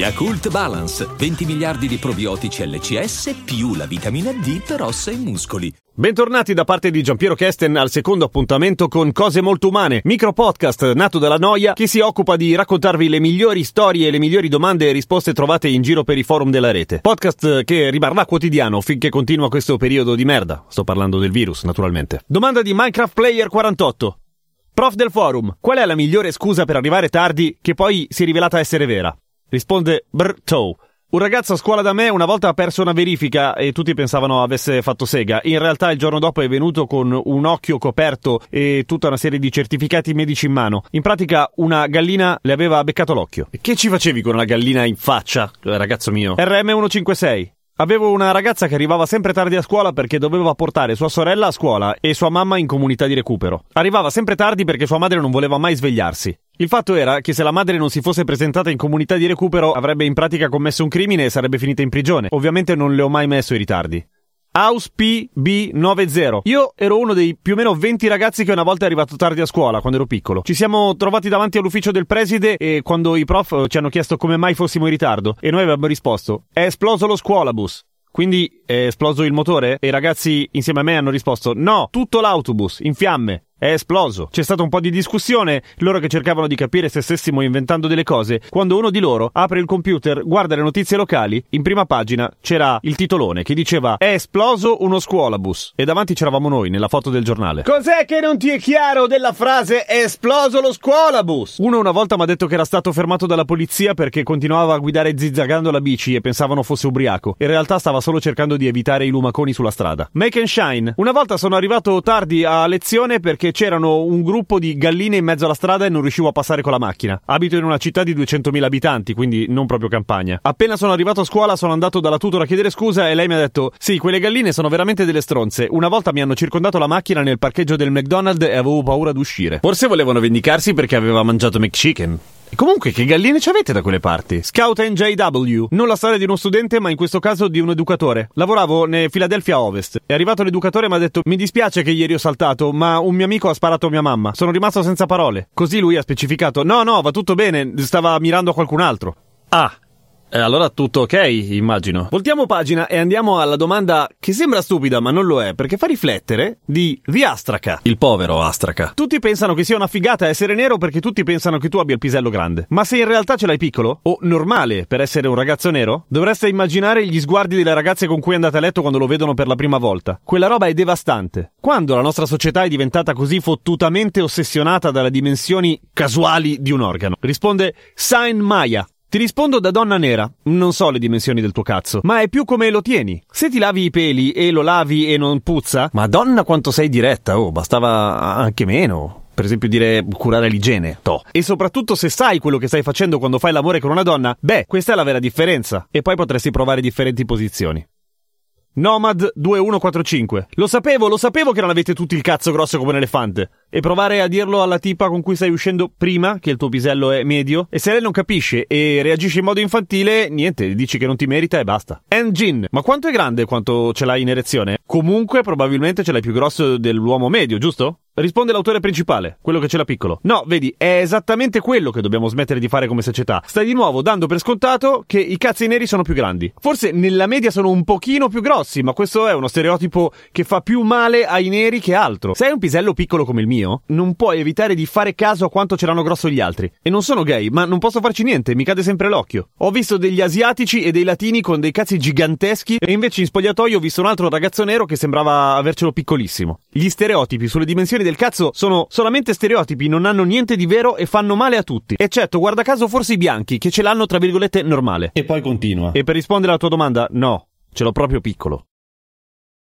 Yakult Balance, 20 miliardi di probiotici LCS più la vitamina D per ossa e muscoli. Bentornati da parte di Giampiero Kesten al secondo appuntamento con Cose Molto Umane, micro podcast nato dalla noia che si occupa di raccontarvi le migliori storie e le migliori domande e risposte trovate in giro per i forum della rete. Podcast che rimarrà quotidiano finché continua questo periodo di merda. Sto parlando del virus, naturalmente. Domanda di Minecraft Player 48. Prof del forum, qual è la migliore scusa per arrivare tardi che poi si è rivelata essere vera? Risponde Brto. Un ragazzo a scuola da me una volta ha perso una verifica e tutti pensavano avesse fatto sega. In realtà il giorno dopo è venuto con un occhio coperto e tutta una serie di certificati medici in mano. In pratica una gallina le aveva beccato l'occhio. Che ci facevi con una gallina in faccia, ragazzo mio? RM156. Avevo una ragazza che arrivava sempre tardi a scuola perché doveva portare sua sorella a scuola e sua mamma in comunità di recupero. Arrivava sempre tardi perché sua madre non voleva mai svegliarsi. Il fatto era che se la madre non si fosse presentata in comunità di recupero avrebbe in pratica commesso un crimine e sarebbe finita in prigione. Ovviamente non le ho mai messo i ritardi. House PB90. Io ero uno dei più o meno 20 ragazzi che una volta è arrivato tardi a scuola quando ero piccolo. Ci siamo trovati davanti all'ufficio del preside e quando i prof ci hanno chiesto come mai fossimo in ritardo e noi abbiamo risposto: È esploso lo scuolabus. Quindi è esploso il motore? E i ragazzi insieme a me hanno risposto: No, tutto l'autobus, in fiamme. È esploso. C'è stato un po' di discussione, loro che cercavano di capire se stessimo inventando delle cose, quando uno di loro apre il computer, guarda le notizie locali, in prima pagina c'era il titolone che diceva È esploso uno scuolabus. E davanti c'eravamo noi, nella foto del giornale. Cos'è che non ti è chiaro della frase È esploso lo scuolabus? Uno una volta mi ha detto che era stato fermato dalla polizia perché continuava a guidare zizzagando la bici e pensavano fosse ubriaco. In realtà stava solo cercando di evitare i lumaconi sulla strada. Make and Shine. Una volta sono arrivato tardi a lezione perché c'erano un gruppo di galline in mezzo alla strada e non riuscivo a passare con la macchina. Abito in una città di 200.000 abitanti, quindi non proprio campagna. Appena sono arrivato a scuola sono andato dalla tutora a chiedere scusa e lei mi ha detto sì, quelle galline sono veramente delle stronze. Una volta mi hanno circondato la macchina nel parcheggio del McDonald's e avevo paura d'uscire. Forse volevano vendicarsi perché aveva mangiato McChicken. Comunque, che galline ci avete da quelle parti? Scout NJW. Non la storia di uno studente, ma in questo caso di un educatore. Lavoravo nel Philadelphia Ovest. È arrivato l'educatore e mi ha detto: Mi dispiace che ieri ho saltato, ma un mio amico ha sparato a mia mamma. Sono rimasto senza parole. Così lui ha specificato: No, no, va tutto bene. Stava mirando a qualcun altro. Ah, eh, allora tutto ok, immagino. Voltiamo pagina e andiamo alla domanda che sembra stupida, ma non lo è, perché fa riflettere di The Astraca. Il povero Astraca. Tutti pensano che sia una figata essere nero perché tutti pensano che tu abbia il pisello grande. Ma se in realtà ce l'hai piccolo, o normale per essere un ragazzo nero, dovreste immaginare gli sguardi delle ragazze con cui andate a letto quando lo vedono per la prima volta. Quella roba è devastante. Quando la nostra società è diventata così fottutamente ossessionata dalle dimensioni casuali di un organo? Risponde Sain Maya. Ti rispondo da donna nera. Non so le dimensioni del tuo cazzo, ma è più come lo tieni. Se ti lavi i peli e lo lavi e non puzza, madonna quanto sei diretta, oh, bastava anche meno. Per esempio dire curare l'igiene, toh. E soprattutto se sai quello che stai facendo quando fai l'amore con una donna, beh, questa è la vera differenza. E poi potresti provare differenti posizioni. Nomad 2145. Lo sapevo, lo sapevo che non avete tutti il cazzo grosso come un elefante. E provare a dirlo alla tipa con cui stai uscendo prima che il tuo pisello è medio. E se lei non capisce e reagisce in modo infantile, niente, dici che non ti merita e basta. Engine. Ma quanto è grande quanto ce l'hai in erezione? Comunque, probabilmente ce l'hai più grosso dell'uomo medio, giusto? Risponde l'autore principale, quello che ce l'ha piccolo. No, vedi, è esattamente quello che dobbiamo smettere di fare come società. Stai di nuovo dando per scontato che i cazzi neri sono più grandi. Forse nella media sono un pochino più grossi, ma questo è uno stereotipo che fa più male ai neri che altro. Se hai un pisello piccolo come il mio, non puoi evitare di fare caso a quanto ce l'hanno grosso gli altri. E non sono gay, ma non posso farci niente, mi cade sempre l'occhio. Ho visto degli asiatici e dei latini con dei cazzi giganteschi e invece in spogliatoio ho visto un altro ragazzo nero che sembrava avercelo piccolissimo. Gli stereotipi sulle dimensioni del cazzo sono solamente stereotipi, non hanno niente di vero e fanno male a tutti. Eccetto, guarda caso, forse i bianchi, che ce l'hanno tra virgolette normale. E poi continua. E per rispondere alla tua domanda, no, ce l'ho proprio piccolo.